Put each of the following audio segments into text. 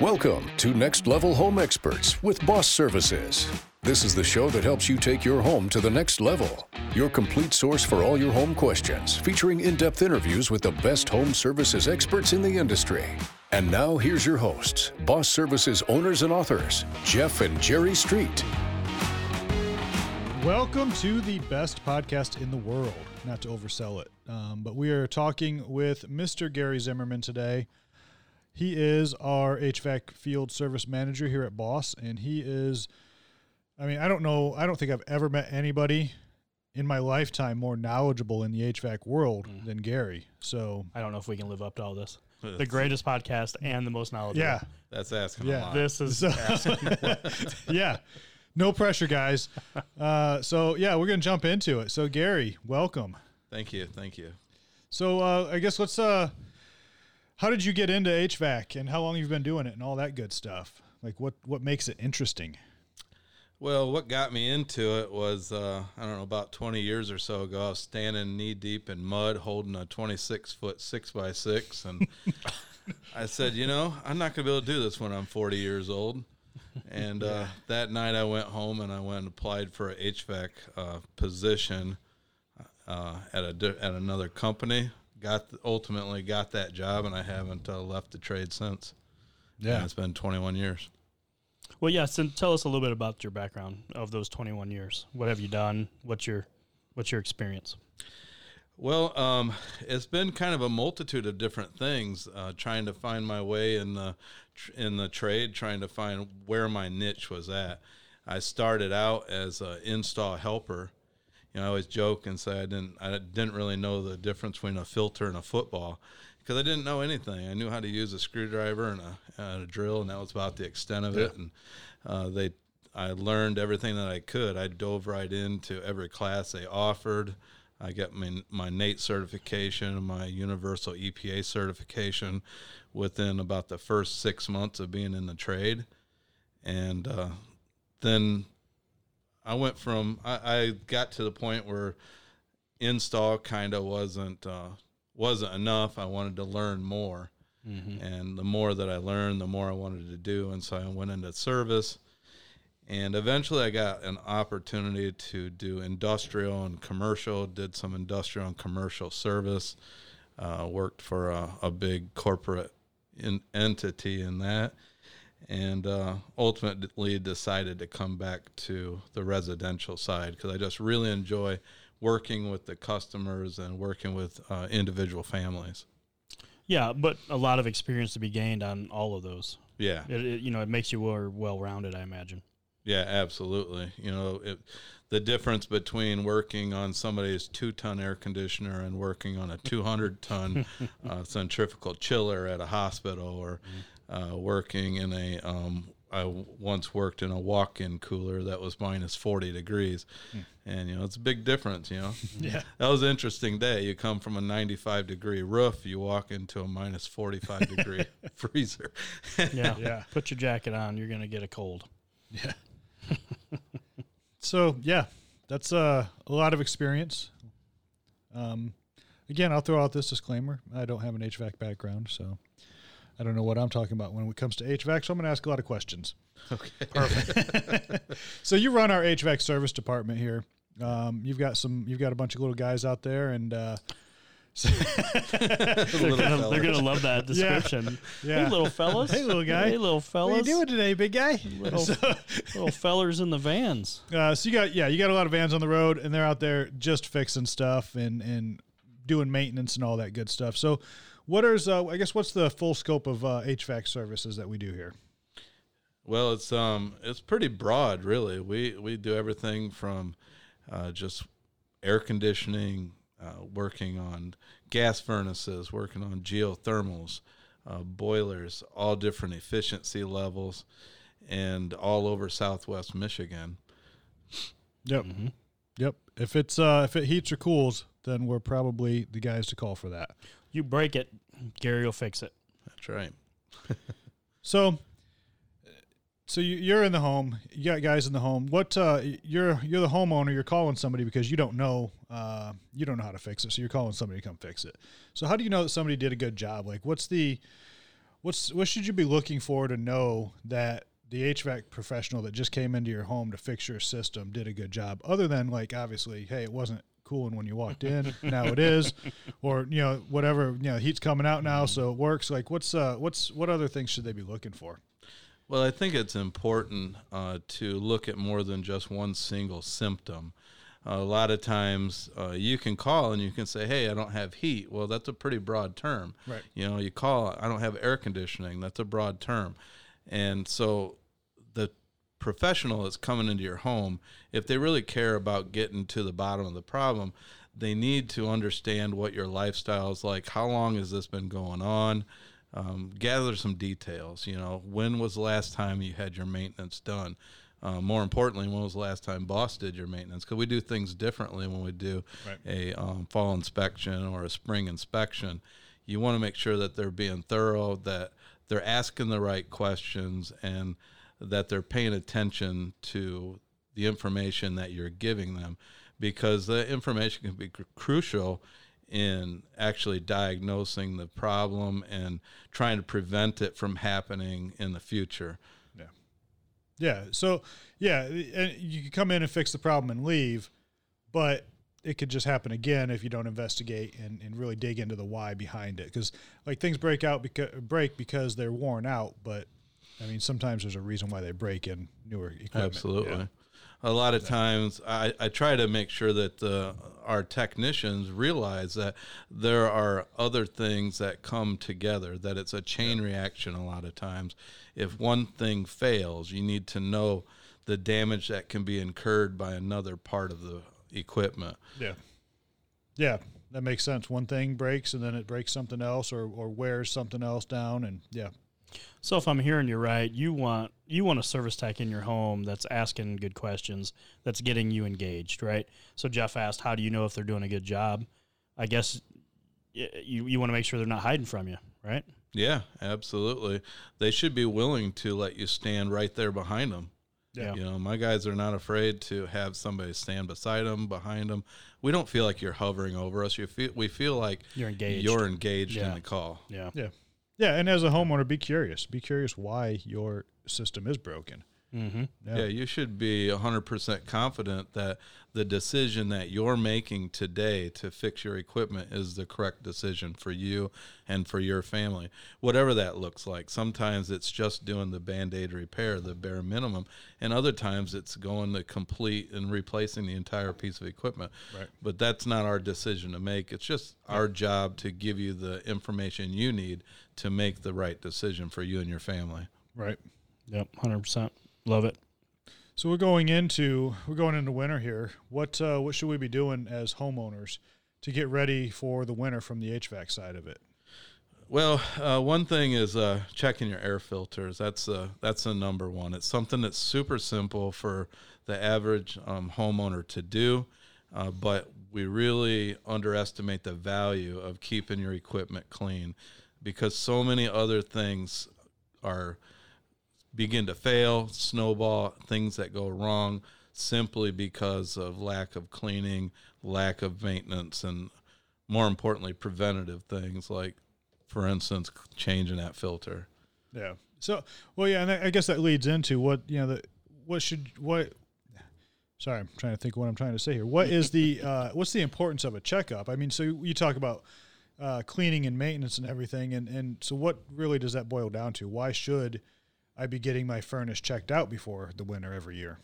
Welcome to Next Level Home Experts with Boss Services. This is the show that helps you take your home to the next level. Your complete source for all your home questions, featuring in depth interviews with the best home services experts in the industry. And now, here's your hosts, Boss Services owners and authors, Jeff and Jerry Street. Welcome to the best podcast in the world. Not to oversell it, um, but we are talking with Mr. Gary Zimmerman today. He is our HVAC field service manager here at Boss, and he is, I mean, I don't know, I don't think I've ever met anybody in my lifetime more knowledgeable in the HVAC world Mm. than Gary. So, I don't know if we can live up to all this. The greatest podcast and the most knowledgeable. yeah, That's asking Yeah. a lot. This is So- yeah, no pressure, guys. Uh, so, yeah, we're going to jump into it. So, Gary, welcome. Thank you. Thank you. So uh, I guess let's. Uh, how did you get into HVAC, and how long you've been doing it, and all that good stuff? Like what what makes it interesting? Well, what got me into it was, uh, I don't know, about 20 years or so ago, I was standing knee deep in mud holding a 26 foot six by six. And I said, you know, I'm not going to be able to do this when I'm 40 years old. And uh, that night I went home and I went and applied for a HVAC uh, position uh, at a at another company. Got ultimately got that job, and I haven't uh, left the trade since. And it's been 21 years. well, yeah. So tell us a little bit about your background of those 21 years. What have you done? What's your what's your experience? Well, um, it's been kind of a multitude of different things. Uh, trying to find my way in the tr- in the trade, trying to find where my niche was at. I started out as an install helper. You know, I always joke and say I didn't I didn't really know the difference between a filter and a football because I didn't know anything. I knew how to use a screwdriver and a, and a drill, and that was about the extent of it. And uh, they, I learned everything that I could. I dove right into every class they offered. I got my, my NATE certification, and my Universal EPA certification within about the first six months of being in the trade. And uh, then I went from, I, I got to the point where install kind of wasn't, uh, wasn't enough. I wanted to learn more. And the more that I learned, the more I wanted to do. And so I went into service. And eventually I got an opportunity to do industrial and commercial, did some industrial and commercial service, uh, worked for a, a big corporate in, entity in that, and uh, ultimately decided to come back to the residential side because I just really enjoy working with the customers and working with uh, individual families. Yeah, but a lot of experience to be gained on all of those. Yeah. It, it, you know, it makes you more well rounded, I imagine. Yeah, absolutely. You know, it, the difference between working on somebody's two ton air conditioner and working on a 200 ton uh, centrifugal chiller at a hospital or uh, working in a, um, I once worked in a walk in cooler that was minus 40 degrees. And, you know, it's a big difference, you know. Yeah. That was an interesting day. You come from a 95 degree roof, you walk into a minus 45 degree freezer. Yeah. Yeah. Put your jacket on. You're going to get a cold. Yeah. so yeah, that's uh, a lot of experience. Um, again, I'll throw out this disclaimer: I don't have an HVAC background, so I don't know what I'm talking about when it comes to HVAC. So I'm going to ask a lot of questions. Okay. Perfect. so you run our HVAC service department here. Um, you've got some. You've got a bunch of little guys out there, and uh, They're gonna, they're gonna love that description. Yeah. Hey, little fellas. Hey, little guy. Hey, little fellas. what are you doing today, big guy? Little, little fellers in the vans. Uh, so you got yeah, you got a lot of vans on the road, and they're out there just fixing stuff and and doing maintenance and all that good stuff. So, what is uh, I guess what's the full scope of uh, HVAC services that we do here? Well, it's um it's pretty broad, really. We we do everything from uh, just air conditioning, uh, working on gas furnaces, working on geothermals, uh, boilers, all different efficiency levels, and all over Southwest Michigan. Yep, yep. If it's uh, if it heats or cools, then we're probably the guys to call for that. You break it, Gary will fix it. That's right. So, so you, you're in the home. You got guys in the home. What uh, you're you're the homeowner. You're calling somebody because you don't know uh, you don't know how to fix it. So you're calling somebody to come fix it. So how do you know that somebody did a good job? Like, what's the what's what should you be looking for to know that the HVAC professional that just came into your home to fix your system did a good job? Other than like obviously, hey, it wasn't cooling when you walked in, now it is, or you know whatever, you know heat's coming out now, so it works. Like what's uh what's what other things should they be looking for? Well, I think it's important uh, to look at more than just one single symptom. a lot of times uh, you can call and you can say, "Hey, I don't have heat." Well, that's a pretty broad term. Right. You know, you call, "I don't have air conditioning." That's a broad term, and so the professional that's coming into your home, if they really care about getting to the bottom of the problem, they need to understand what your lifestyle is like. How long has this been going on? Um, gather some details. You know, when was the last time you had your maintenance done? Uh, more importantly, when was the last time Boss did your maintenance? Because we do things differently when we do Right. a um, fall inspection or a spring inspection. You want to make sure that they're being thorough, that they're asking the right questions, and that they're paying attention to the information that you're giving them, because the information can be cr- crucial in actually diagnosing the problem and trying to prevent it from happening in the future. Yeah. Yeah. So yeah, you could come in and fix the problem and leave, but it could just happen again if you don't investigate and, and really dig into the why behind it. Because like things break out because break because they're worn out, but I mean sometimes there's a reason why they break in newer equipment. Absolutely. Yeah. A lot of times, I, I try to make sure that uh, our technicians realize that there are other things that come together, that it's a chain reaction a lot of times. If one thing fails, you need to know the damage that can be incurred by another part of the equipment. Yeah. Yeah. That makes sense. One thing breaks and then it breaks something else or, or wears something else down and yeah. So if I'm hearing you right, you want you want a service tech in your home that's asking good questions, that's getting you engaged, right? So Jeff asked, "How do you know if they're doing a good job?" I guess you you want to make sure they're not hiding from you, right? Yeah, absolutely. They should be willing to let you stand right there behind them. Yeah. You know, my guys are not afraid to have somebody stand beside them, behind them. We don't feel like you're hovering over us. You feel we feel like You're engaged. You're engaged Yeah. in the call. Yeah. Yeah. Yeah. And as a homeowner, be curious. Be curious why your system is broken. Mm-hmm. Yeah. you should be 100% confident that the decision that you're making today to fix your equipment is the correct decision for you and for your family. Whatever that looks like. Sometimes it's just doing the band aid repair, the bare minimum, and other times it's going to complete and replacing the entire piece of equipment. Right. But that's not our decision to make. It's just our job to give you the information you need to make the right decision for you and your family. Right. Yep. Hundred percent. Love it. So we're going into we're going into winter here. What uh, what should we be doing as homeowners to get ready for the winter from the HVAC side of it? Well, uh, one thing is uh, checking your air filters. That's uh, that's a number one. It's something that's super simple for the average um, homeowner to do, uh, but we really underestimate the value of keeping your equipment clean because so many other things are begin to fail, snowball, things that go wrong simply because of lack of cleaning, lack of maintenance, and more importantly, preventative things like, for instance, changing that filter. Yeah. So well, yeah, and I guess that leads into what you know the what should what. Sorry, I'm trying to think what I'm trying to say here. What is the uh, what's the importance of a checkup? I mean, so you talk about uh, cleaning and maintenance and everything, and and so what really does that boil down to? Why should I be getting my furnace checked out before the winter every year?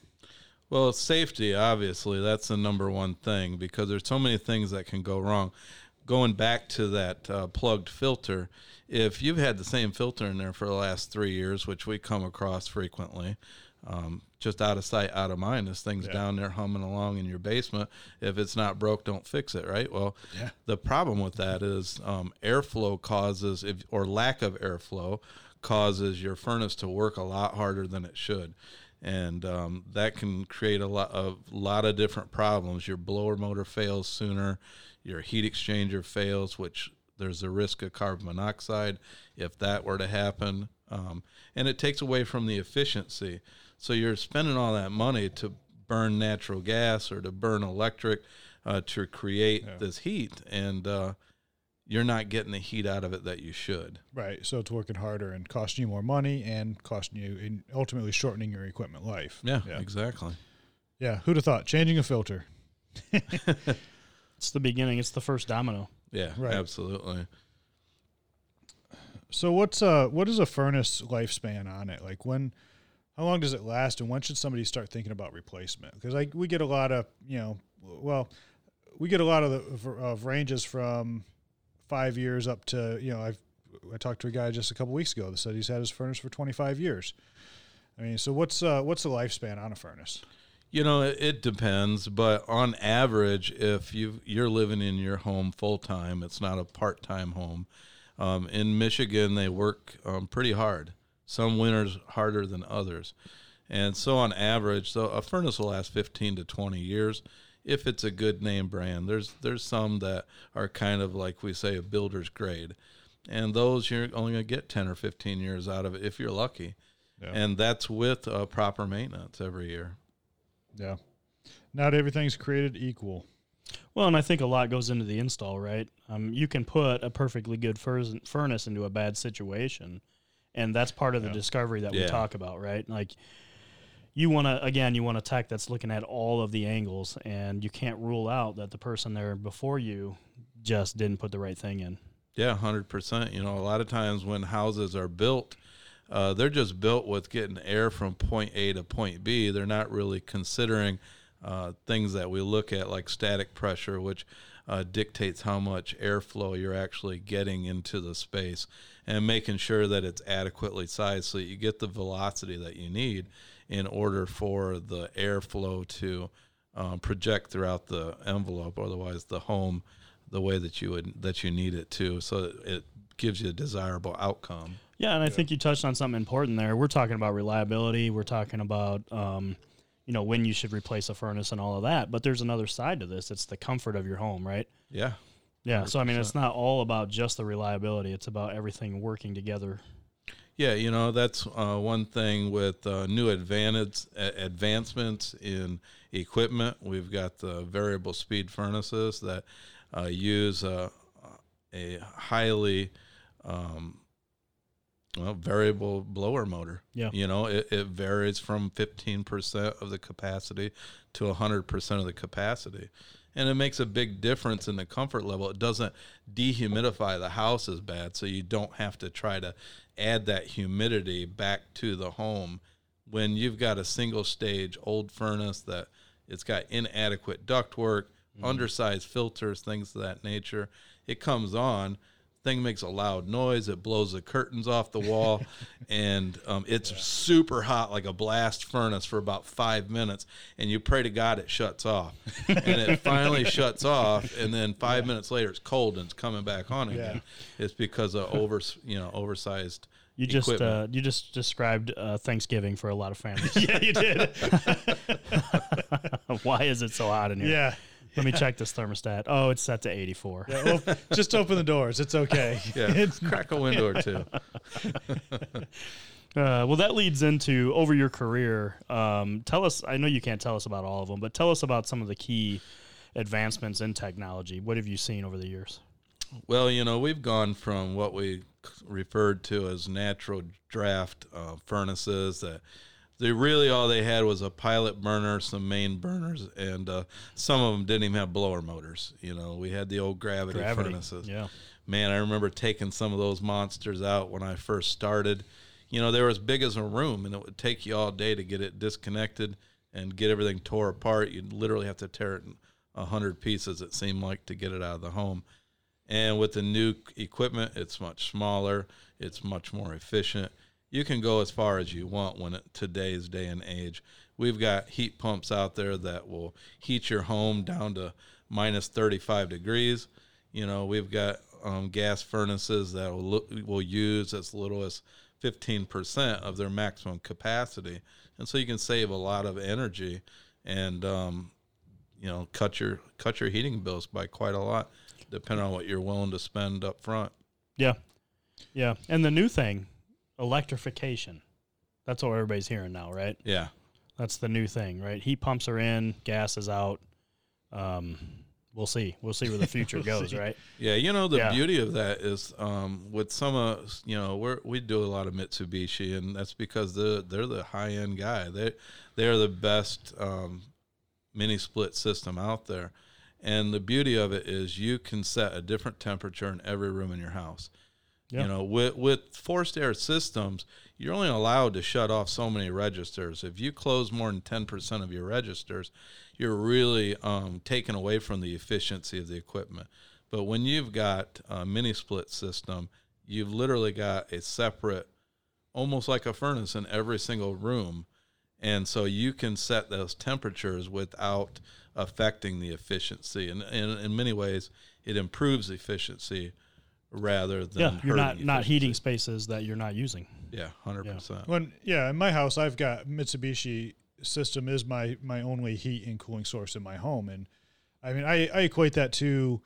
Well, safety, obviously, that's the number one thing because there's so many things that can go wrong. Going back to that uh, plugged filter, if you've had the same filter in there for the last three years, which we come across frequently, um, just out of sight, out of mind. This thing's Yeah. down there humming along in your basement. If it's not broke, don't fix it, right? Well, Yeah. the problem with that is um, airflow causes, if, or lack of airflow, causes your furnace to work a lot harder than it should, and um, that can create a lot of lot of different problems. Your blower motor fails sooner, your heat exchanger fails, which there's a risk of carbon monoxide if that were to happen, um, and it takes away from the efficiency. So you're spending all that money to burn natural gas or to burn electric uh, to create Yeah. this heat, and uh, you're not getting the heat out of it that you should. Right. So it's working harder and costing you more money and costing you and ultimately shortening your equipment life. Yeah, Yeah. exactly. Yeah. Who'd have thought? Changing a filter. It's the beginning. It's the first domino. Yeah, Right. absolutely. So what's uh what is a furnace lifespan on it? Like when how long does it last and when should somebody start thinking about replacement? Because like we get a lot of, you know, well, we get a lot of the of ranges from 5 years up to, you know, I've I talked to a guy just a couple weeks ago that said he's had his furnace for 25 years. I mean, so what's uh what's the lifespan on a furnace? You know, it, it depends, but on average, if you you're living in your home full time, it's not a part time home. Um, in Michigan, they work um, pretty hard. Some winters harder than others, and so on average, so a furnace will last 15 to 20 years if it's a good name brand. There's there's some that are kind of like we say a builder's grade, and those you're only gonna get 10 or 15 years out of it if you're lucky, Yeah. and that's with uh, proper maintenance every year. Yeah. Not everything's created equal. Well, and I think a lot goes into the install, right? Um, you can put a perfectly good furs- furnace into a bad situation, and that's part of the Yeah. discovery that we talk about, right? Like, you want to again, you want a tech that's looking at all of the angles, and you can't rule out that the person there before you just didn't put the right thing in. Yeah, hundred percent. You know, a lot of times when houses are built, uh, they're just built with getting air from point A to point B. They're not really considering uh, things that we look at like static pressure, which uh, dictates how much airflow you're actually getting into the space, and making sure that it's adequately sized so you get the velocity that you need in order for the airflow to um, project throughout the envelope. Otherwise, the home the way that you would that you need it to, so it gives you a desirable outcome. Yeah, and I think you touched on something important there. We're talking about reliability. We're talking about, um, you know, when you should replace a furnace and all of that. But there's another side to this. It's the comfort of your home, right? Yeah, Yeah. So I mean, it's not all about just the reliability. It's about everything working together. Yeah. You know that's uh, one thing with uh, new advantage advancements in equipment. We've got the variable speed furnaces that uh, use a, a highly um, well variable blower motor. Yeah. You know, it, it varies from 15% of the capacity to 100% of the capacity. And it makes a big difference in the comfort level. It doesn't dehumidify the house as bad, so you don't have to try to add that humidity back to the home when you've got a single stage old furnace that it's got inadequate ductwork, mm-hmm. undersized filters, things of that nature. It comes on, thing makes a loud noise. It blows the curtains off the wall, and um, it's super hot, like a blast furnace, for about five minutes. And you pray to God it shuts off, and it finally shuts off. And then five minutes later, it's cold and it's coming back on again. It's because of over, you know, oversized. You just uh, you just described uh, Thanksgiving for a lot of families. yeah, you did. Why is it so hot in here? yeah. Let me check this thermostat. Oh, it's set to 84. Yeah, well, just open the doors. It's okay. yeah, crack a window or two. Uh, well, that leads into over your career. Um, tell us. I know you can't tell us about all of them, but tell us about some of the key advancements in technology. What have you seen over the years? Well, you know, we've gone from what we referred to as natural draft uh, furnaces that they really all they had was a pilot burner, some main burners, and uh, some of them didn't even have blower motors. You know, we had the old gravity, Gravity. furnaces. Yeah. Man, I remember taking some of those monsters out when I first started. You know, they were as big as a room, and it would take you all day to get it disconnected and get everything tore apart. You'd literally have to tear it in a hundred pieces. It seemed like to get it out of the home. And with the new equipment, it's much smaller. It's much more efficient. You can go as far as you want when it, today's day and age. We've got heat pumps out there that will heat your home down to minus 35 degrees. You know, we've got um, gas furnaces that will, will use as little as 15% of their maximum capacity. And so you can save a lot of energy and, um, you know, cut your cut your heating bills by quite a lot, depending on what you're willing to spend up front. Yeah. Yeah. And the new thing, electrification. That's what everybody's hearing now, right? Yeah. That's the new thing, right? Heat pumps are in, gas is out. Um, we'll see. We'll see where the future goes, right? Yeah, you know the Yeah. beauty of that is um, with some of you know we we do a lot of Mitsubishi, and that's because they're they're the high end guy. They they're the best um, mini split system out there, and the beauty of it is you can set a different temperature in every room in your house. Yeah. You know, with with forced air systems, you're only allowed to shut off so many registers. If you close more than ten percent of your registers, you're really um, taking away from the efficiency of the equipment. But when you've got a mini split system, you've literally got a separate, almost like a furnace in every single room, and so you can set those temperatures without affecting the efficiency. And, and in many ways, it improves efficiency rather than Yeah, you're not hurting not heating spaces that you're not using. Yeah, hundred percent. When yeah, in my house, I've got Mitsubishi system is my my only heat and cooling source in my home, and I mean I, I equate that to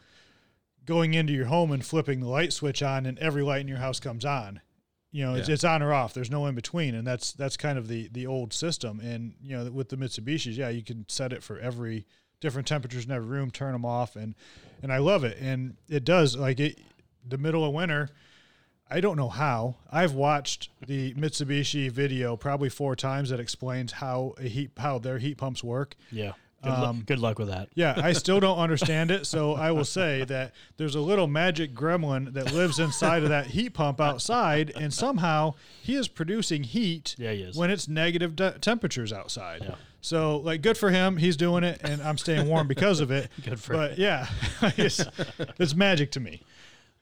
going into your home and flipping the light switch on, and every light in your house comes on. You know, it's, it's on or off. There's no in between, and that's that's kind of the the old system. And you know, with the Mitsubishis, yeah, you can set it for every different temperatures in every room, turn them off, and and I love it. And it does like it. The middle of winter, I don't know how. I've watched the Mitsubishi video probably four times that explains how a heat how their heat pumps work. Yeah. Good, Um, good luck with that. Yeah, I still don't understand it, so I will say that there's a little magic gremlin that lives inside of that heat pump outside, and somehow he is producing heat Yeah, he is. when it's negative de- temperatures outside. Yeah. So, like, good for him. He's doing it, and I'm staying warm because of it. Good for But yeah, it's, it's magic to me.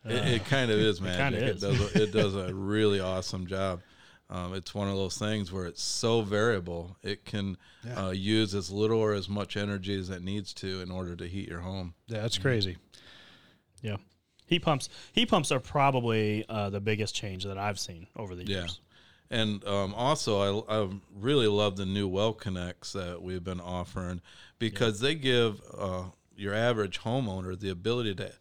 It, it kind of is magic. kinda It is. does. A, it does a really awesome job. Um, it's one of those things where it's so variable. It can uh, use as little or as much energy as it needs to in order to heat your home. Yeah, that's crazy. Yeah. Heat pumps. Heat pumps are probably uh, the biggest change that I've seen over the years. Yeah. years. And um, also, I, I really love the new well connects that we've been offering because they give uh, your average homeowner the ability to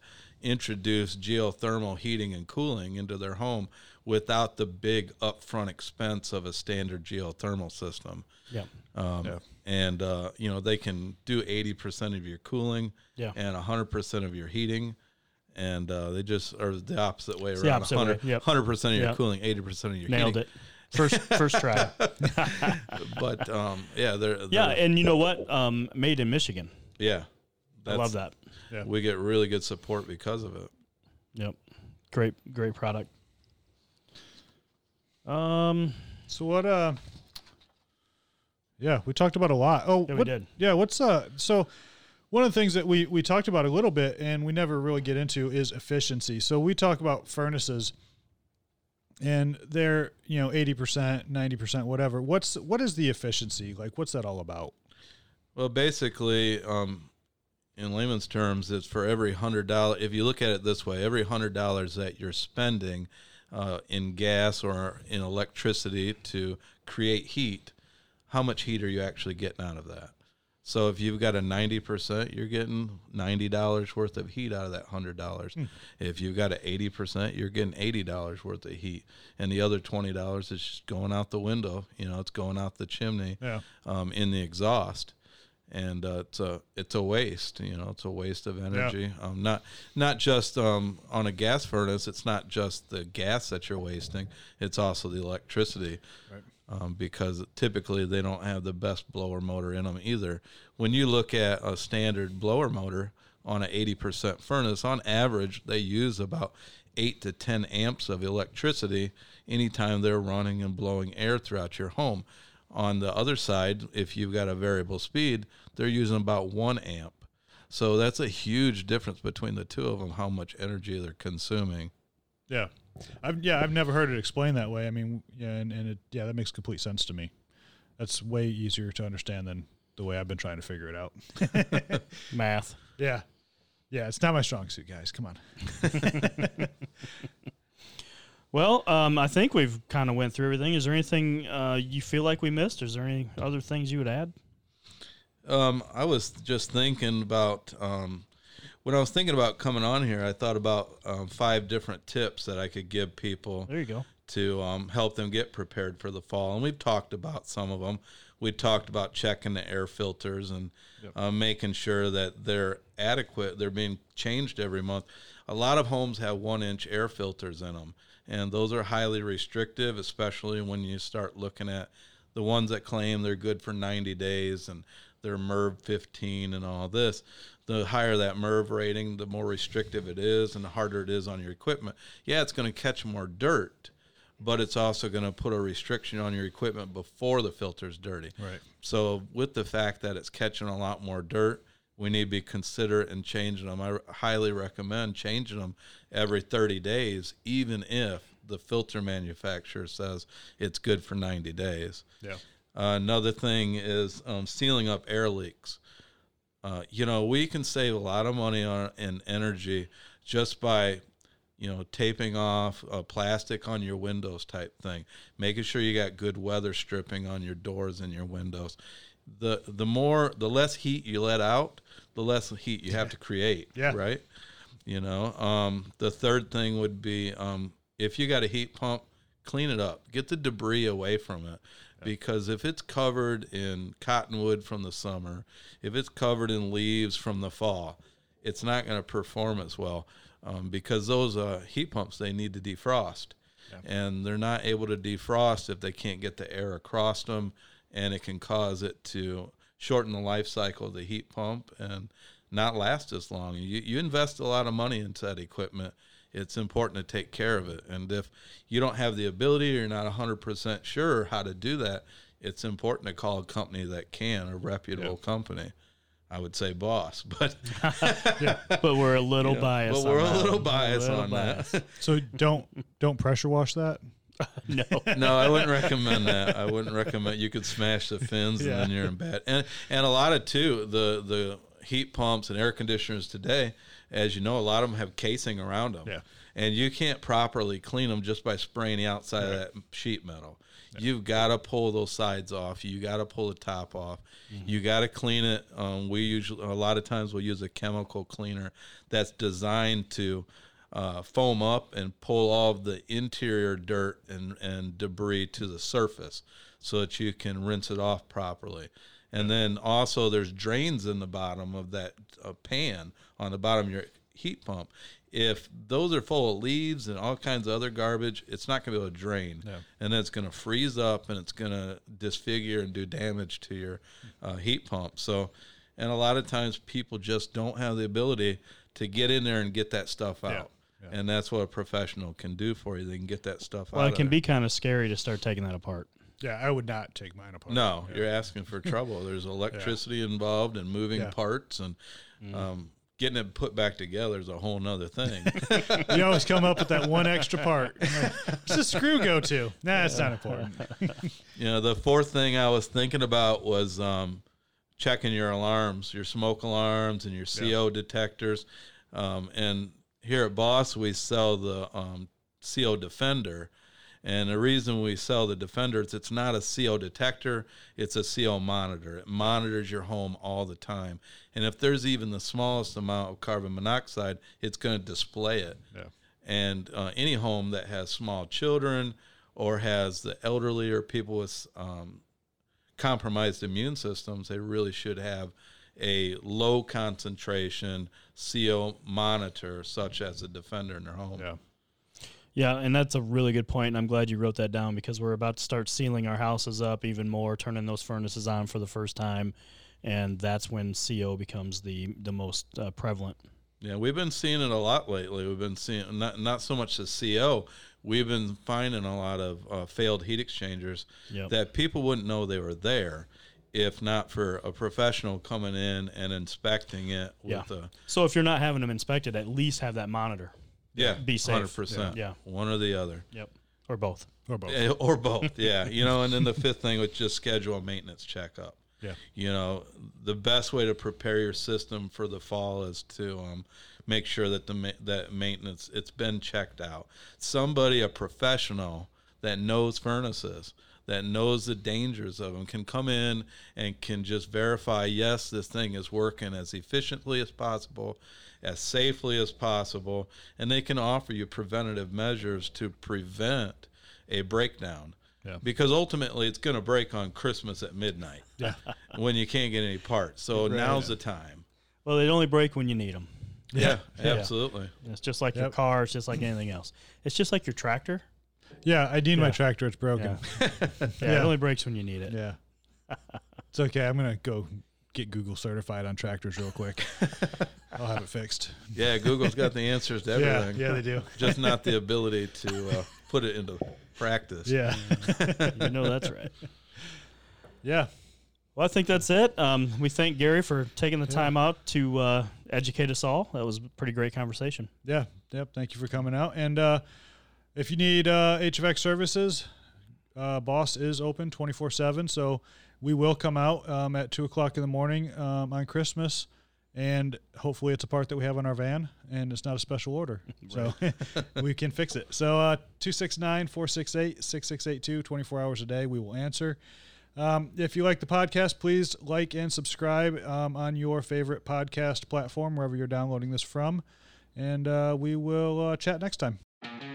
introduce geothermal heating and cooling into their home without the big upfront expense of a standard geothermal system. Yeah. Um, And uh, you know they can do eighty percent of your cooling, Yeah. and hundred percent of your heating, and uh, they just are the opposite way around. the opposite way, yep. Hundred percent of your Yep. cooling, eighty percent of your Nailed heating. it. First first try. But um, yeah, they're, yeah, they're- and you know what? Um, made in Michigan. yeah. I love that. Yeah. We get really good support because of it. Yep. Great great product. Um So what? Uh, yeah, we talked about a lot. Oh, Yeah, we did. Yeah, what's uh? So one of the things that we we talked about a little bit and we never really get into is efficiency. So we talk about furnaces, and they're you know eighty percent, ninety percent, whatever. What's what is the efficiency like? What's that all about? Well, basically, um, in layman's terms, it's for every hundred dollar. If you look at it this way, every hundred dollars that you're spending uh, in gas or in electricity to create heat, how much heat are you actually getting out of that? So if you've got a ninety percent, you're getting ninety dollars worth of heat out of that hundred dollars. If you've got an eighty percent, you're getting eighty dollars worth of heat, and the other twenty dollars is just going out the window. You know, it's going out the chimney Yeah. um, in the exhaust, and uh, it's a it's a waste. You know, it's a waste of energy. Um, not not just um, on a gas furnace. It's not just the gas that you're wasting. It's also the electricity. Um, because typically they don't have the best blower motor in them either. When you look at a standard blower motor on an 80% furnace, on average, they use about 8 to 10 amps of electricity anytime they're running and blowing air throughout your home. On the other side, if you've got a variable speed, they're using about 1 amp. So that's a huge difference between the two of them, how much energy they're consuming. Yeah, I've yeah I've never heard it explained that way. I mean, yeah, and, and it yeah that makes complete sense to me. That's way easier to understand than the way I've been trying to figure it out. math. Yeah, yeah, it's not my strong suit, guys. Come on. Well, um, I think we've kind of went through everything. Is there anything uh, you feel like we missed? Is there any other things you would add? Um, I was just thinking about um, when I was thinking about coming on here. I thought about um, five different tips that I could give people There you go. to um, help them get prepared for the fall. And we've talked about some of them. We talked about checking the air filters and uh, making sure that they're adequate. They're being changed every month. A lot of homes have one inch air filters in them, and those are highly restrictive, especially when you start looking at the ones that claim they're good for 90 days and they're MERV 15 and all this. The higher that MERV rating, the more restrictive it is and the harder it is on your equipment. Yeah, it's going to catch more dirt, but it's also going to put a restriction on your equipment before the filter's dirty. Right. So, with the fact that it's catching a lot more dirt, we need to be considerate in changing them. I highly recommend changing them every 30 days, even if the filter manufacturer says it's good for 90 days. Yeah. Uh, another thing is um, sealing up air leaks. Uh, you know, we can save a lot of money on and energy just by, you know, taping off uh, plastic on your windows type thing, making sure you got good weather stripping on your doors and your windows. The the more the less heat you let out, the less heat you have to create. Yeah. Right. You know. Um, the third thing would be um, if you got a heat pump, clean it up. Get the debris away from it. Because if it's covered in cottonwood from the summer, if it's covered in leaves from the fall, it's not going to perform as well. Um, because those uh, heat pumps they need to defrost, and they're not able to defrost if they can't get the air across them, and it can cause it to shorten the life cycle of the heat pump and not last as long. You you invest a lot of money into that equipment. It's important to take care of it, and if you don't have the ability, or you're not 100% sure how to do that, it's important to call a company that can, a reputable company. I would say Boss, but But we're a little biased. but we're on a little one. biased little on that. So don't don't pressure wash that. no. no, I wouldn't recommend that. I wouldn't recommend. You could smash the fins Yeah. and then you're in bed. And and a lot of too the the heat pumps and air conditioners today, as you know, a lot of them have casing around them. Yeah. And you can't properly clean them just by spraying the outside of that sheet metal. You've got to pull those sides off. You got to pull the top off. You got to clean it. Um, we usually a lot of times we'll use a chemical cleaner that's designed to uh, foam up and pull all of the interior dirt and, and debris to the surface so that you can rinse it off properly. And then also there's drains in the bottom of that uh, pan on the bottom of your heat pump. If those are full of leaves and all kinds of other garbage, it's not going to be able to drain. Yeah. And then it's going to freeze up and it's going to disfigure and do damage to your uh, heat pump. So, and a lot of times people just don't have the ability to get in there and get that stuff out. Yeah. And that's what a professional can do for you. They can get that stuff out. Well, it can there. be kind of scary to start taking that apart. Yeah, I would not take mine apart. No, Yeah. you're asking for trouble. There's electricity involved and moving Yeah. parts and um, getting it put back together is a whole nother thing. You always come up with that one extra part. What's the screw go to? Nah, it's not important. you know, the fourth thing I was thinking about was um, checking your alarms, your smoke alarms, and your CO detectors. Um, and here at Boss, we sell the um, CO Defender. And the reason we sell the Defender is it's not a CO detector, it's a CO monitor. It monitors your home all the time. And if there's even the smallest amount of carbon monoxide, it's going to display it. Yeah. And uh, any home that has small children or has the elderly or people with um, compromised immune systems, they really should have a low concentration CO monitor, such as a Defender in their home. Yeah. Yeah, and that's a really good point, and I'm glad you wrote that down because we're about to start sealing our houses up even more, turning those furnaces on for the first time, and that's when CO becomes the the most uh, prevalent. Yeah, we've been seeing it a lot lately. We've been seeing not not so much the CO. We've been finding a lot of uh, failed heat exchangers Yep. that people wouldn't know they were there, if not for a professional coming in and inspecting it Yeah. a So if you're not having them inspected, at least have that monitor. Yeah, Be safe. hundred percent, Yeah. one or the other. Yep, or both. Or both. Eh, or both yeah you know and then the fifth thing was just schedule a maintenance checkup Yeah. you know the best way to prepare your system for the fall is to um, make sure that the ma- that maintenance it's been checked out somebody a professional that knows furnaces that knows the dangers of them can come in and can just verify yes this thing is working as efficiently as possible as safely as possible and they can offer you preventative measures to prevent a breakdown. Yeah. Because ultimately, it's going to break on Christmas at midnight Yeah. when you can't get any parts. So Right. now's the time. Well, they only break when you need them. Yeah, Yeah. absolutely. It's just like your Yep. car. It's just like anything else. It's just like your tractor. Yeah, I need my tractor. It's broken. Yeah. yeah, Yeah. It only breaks when you need it. Yeah. it's okay. I'm gonna go get Google certified on tractors real quick. I'll have it fixed. Yeah, Google's got the answers to Yeah, everything. yeah, they do. Just not the ability to uh, put it into practice. Yeah, You know that's right. yeah. Well, I think that's it. Um, we thank Gary for taking the Yeah. time out to uh, educate us all. That was a pretty great conversation. Yeah. Yep. Thank you for coming out. And uh, if you need uh, HVAC services, uh, Boss is open 24 7. So we will come out um, at 2 o'clock in the morning um, on Christmas. And hopefully it's a part that we have on our van and it's not a special order. So we can fix it. So uh, 269 468 6682, 24 hours a day, we will answer. Um, if you like the podcast, please like and subscribe um, on your favorite podcast platform, wherever you're downloading this from. And uh, we will uh, chat next time.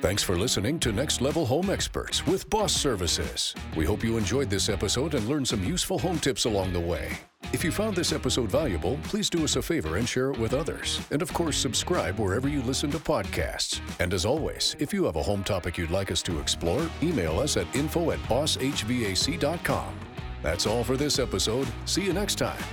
Thanks for listening to Next Level Home Experts with Boss Services. We hope you enjoyed this episode and learned some useful home tips along the way. If you found this episode valuable, please do us a favor and share it with others. And of course, subscribe wherever you listen to podcasts. And as always, if you have a home topic you'd like us to explore, email us at info at bosshvac.com. That's all for this episode. See you next time.